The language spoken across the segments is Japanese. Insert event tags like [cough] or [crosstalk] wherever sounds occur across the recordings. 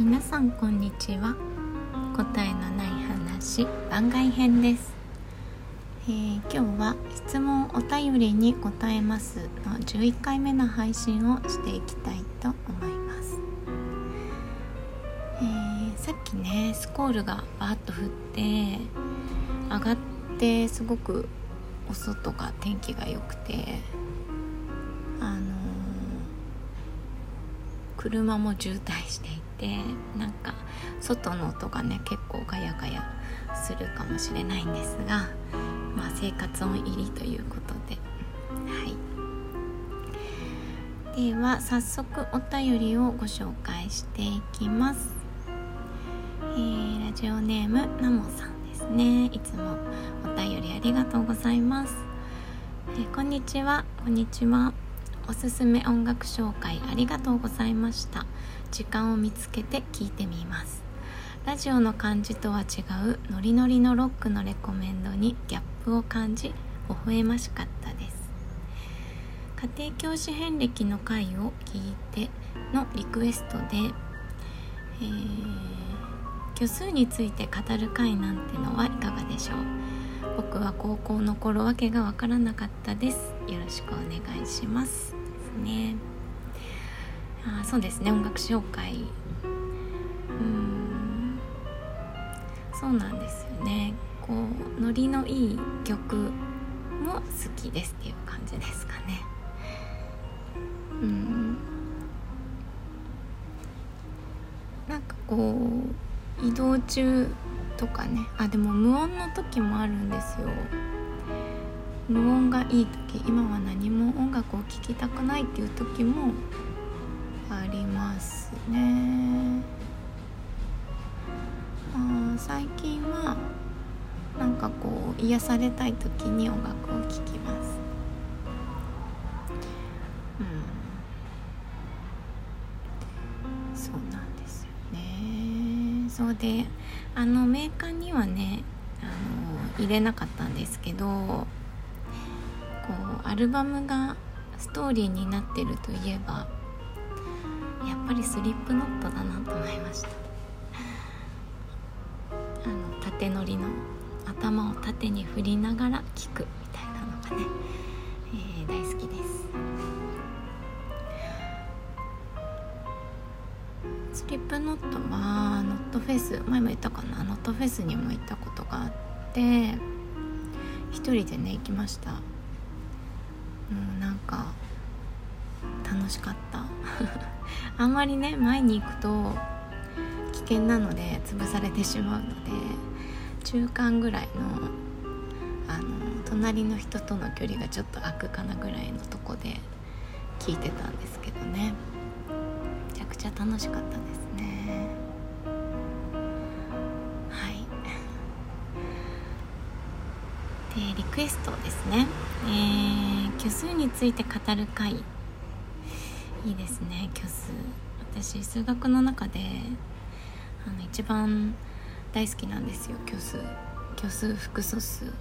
皆さんこんにちは。答えのない話番外編です、えー今日は質問お便りに答えますの11回目の配信をしていきたいと思います、えーさっきねスコールがバーッと降って上がってすごくお外が天気が良くてあのー車も渋滞していてなんか外の音がね結構ガヤガヤするかもしれないんですが、まあ、生活音入りということで。はい。では早速お便りをご紹介していきます、えーラジオネームナモさんですね。いつもお便りありがとうございます、えーこんにちは。こんにちは。おすすめ音楽紹介ありがとうございました。時間を見つけて聞いてみます。ラジオの感じとは違うノリノリのロックのレコメンドにギャップを感じ微笑ましかったです。家庭教師遍歴の回を聞いてのリクエストで、えー虚数について語る回なんてのはいかがでしょう。僕は高校の頃わけがわからなかったです。よろしくお願いします。ですね。あそうですね。音楽紹介。うん。そうなんですよね。こうノリのいい曲も好きですっていう感じですかね。うん。なんかこう移動中とかね。あでも無音の時もあるんですよ。無音がいい時。今は何も音楽を聴きたくないっていう時もますね。あ最近はなんかこう癒されたい時に音楽を聴きます。うん。そうなんですよね。そうであのメーカーにはねあの入れなかったんですけどこうアルバムがストーリーになってるといえばやっぱりスリップノットだなと思いました。あの縦乗りの頭を縦に振りながら聴くみたいなのがね、えー大好きです。スリップノットはノットフェス前も言ったかな？ノットフェスにも行ったことがあって一人でね行きました。もうなんか楽しかった。[laughs] あんまりね前に行くと危険なので潰されてしまうので中間ぐらいのあの隣の人との距離がちょっと空くかなぐらいのとこで聞いてたんですけどね。めちゃくちゃ楽しかったですね。はい。でリクエストですね。えー、虚数について語る回。いいですね虚数私数学の中であの一番大好きなんですよ虚数虚数複素数。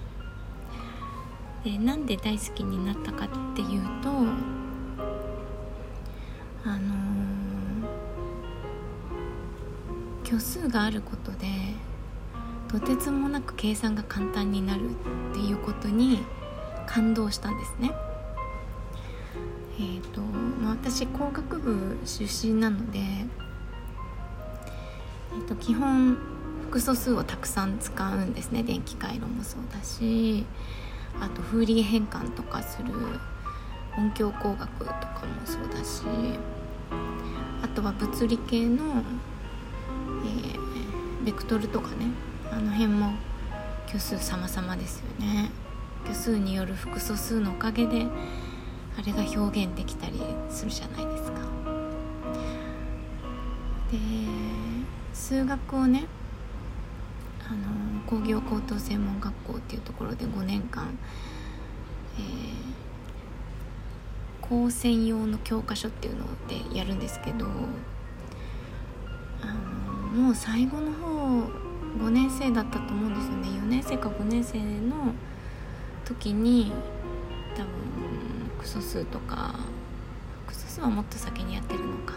でなんで大好きになったかっていうとあのー虚数があることでとてつもなく計算が簡単になるっていうことに感動したんですね。えーとまあ、私工学部出身なので、えー、と基本複素数をたくさん使うんですね。電気回路もそうだしあとフーリエ変換とかする音響工学とかもそうだしあとは物理系の、えーベクトルとかねあの辺も虚数様々ですよね。虚数による複素数のおかげであれが表現できたりするじゃないですか。で数学をねあの工業高等専門学校っていうところで5年間、えー、高専用の教科書っていうのでやるんですけどあのもう最後の方5年生だったと思うんですよね。4年生か5年生の時に多分クソ数とかクソ数はもっと先にやってるのか。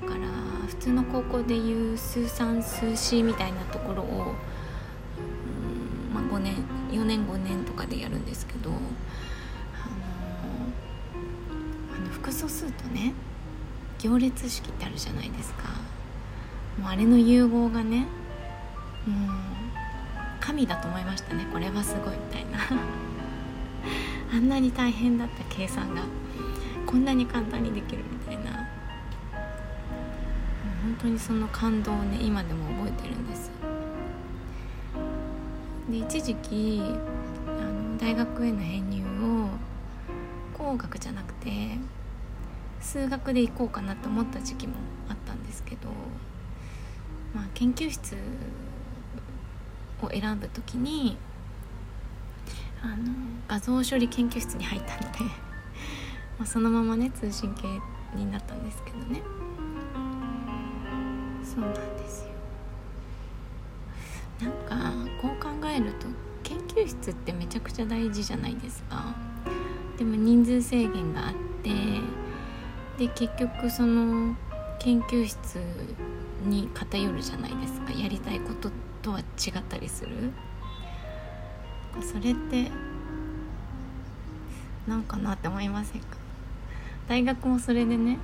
だから普通の高校でいう数三数四みたいなところを、まあ、5年4年5年とかでやるんですけどあのあの複素数とね行列式ってあるじゃないですか。もうあれの融合がねうん神だと思いましたね。これはすごいみたいな。あんなに大変だった計算がこんなに簡単にできるみたいな。本当にその感動をね今でも覚えてるんです。で一時期あの大学への編入を工学じゃなくて数学で行こうかなと思った時期もあったんですけど、まあ、研究室を選ぶ時にあの画像処理研究室に入ったので [laughs] まそのままね通信系になったんですけどね。そうなんですよ。なんかこう考えると研究室ってめちゃくちゃ大事じゃないですか。でも人数制限があってで結局その研究室に偏るじゃないですか。やりたいこととは違ったりする。かそれってなんかなって思いませんか？大学もそれでね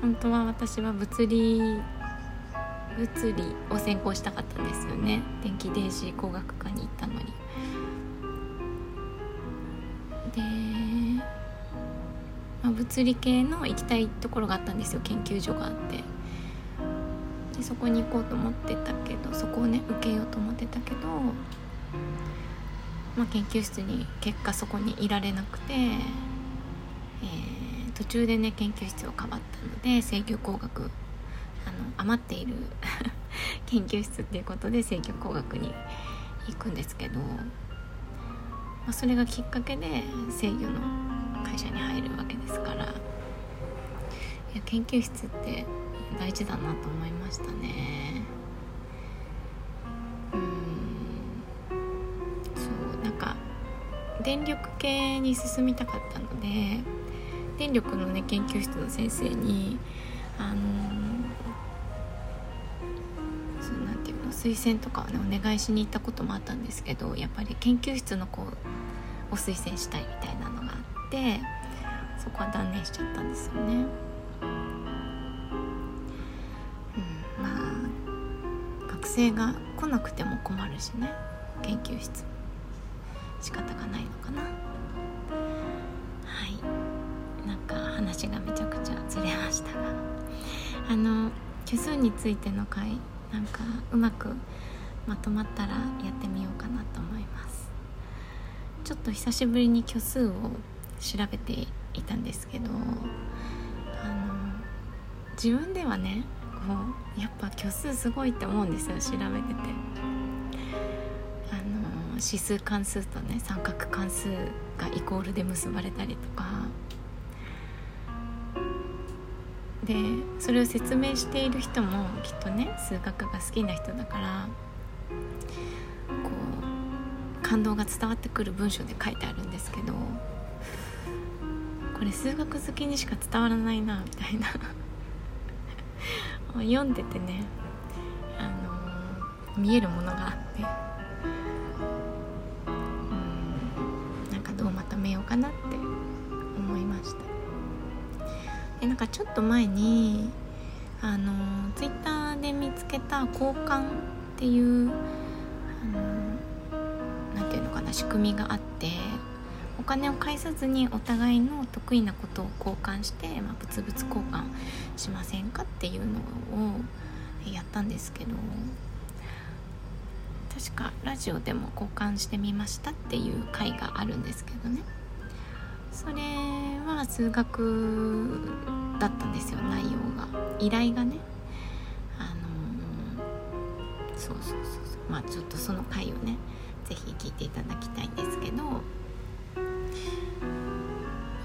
本当は私は物理物理を専攻したかったんですよね。電気電子工学科に行ったのに。で、まあ、物理系の行きたいところがあったんですよ。研究所があって。でそこに行こうと思ってたけどそこをね受けようと思ってたけど、まあ、研究室に結果そこにいられなくて、えー、途中でね研究室を変わったので制御工学あの余っている [laughs] 研究室っていうことで制御工学に行くんですけど、まあ、それがきっかけで制御の会社に入るわけですから。いや研究室って大事だなと思いましたね。電力系に進みたかったので電力のね研究室の先生にあのそうなんていうの推薦とかをねお願いしに行ったこともあったんですけどやっぱり研究室の子を推薦したいみたいなのがあってそこは断念しちゃったんですよね。学生が来なくても困るしね研究室も仕方がないのかな。はい。なんか話がめちゃくちゃずれましたが。あの虚数についての回なんかうまくまとまったらやってみようかなと思います。ちょっと久しぶりに虚数を調べていたんですけどあの自分ではねもやっぱ虚数すごいって思うんですよ調べてて。指数関数とね三角関数がイコールで結ばれたりとか。でそれを説明している人もきっとね数学が好きな人だからこう感動が伝わってくる文章で書いてあるんですけどこれ数学好きにしか伝わらないなみたいな。[laughs] 読んでてね、あの、見えるものがあって。かなって思いました。でなんかちょっと前にあの、ツイッターで見つけた交換っていう、あのー、なんていうのかな仕組みがあってお金を返さずにお互いの得意なことを交換して、まあ、物々交換しませんかっていうのをやったんですけど確かラジオでも交換してみましたっていう回があるんですけどね。それは数学だったんですよ内容が。依頼がね。あのー、そうそうそうそう。まあちょっとその回をね是非聞いていただきたいんですけど。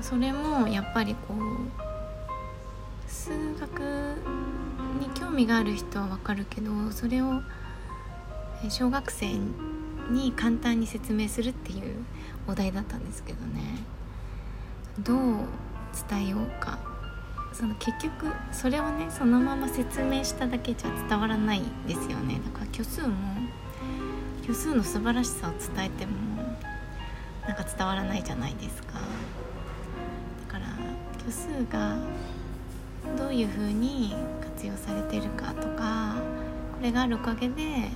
それもやっぱりこう数学に興味がある人はわかるけどそれを小学生に簡単に説明するっていうお題だったんですけどね。どう伝えようか。その結局それをねそのまま説明しただけじゃ伝わらないですよね。だから虚数も虚数の素晴らしさを伝えてもなんか伝わらないじゃないですか。だから虚数がどういうふうに活用されてるかとかこれがあるおかげで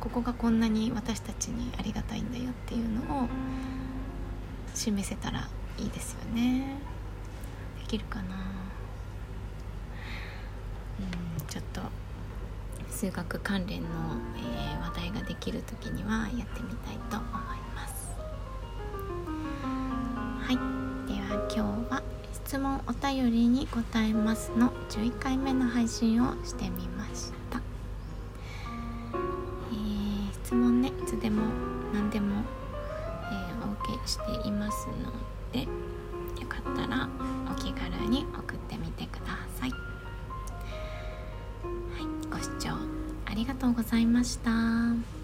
ここがこんなに私たちにありがたいんだよっていうのを示せたらいいですよね。できるかな。うんちょっと数学関連の、えー、話題ができる時にはやってみたいと思います。はい。では今日は質問お便りに答えますの11回目の配信をしてみました、えー、質問ねいつでも何でも、えー、お受けしていますのでよかったらお気軽に送ってみてくださいはいご視聴ありがとうございました。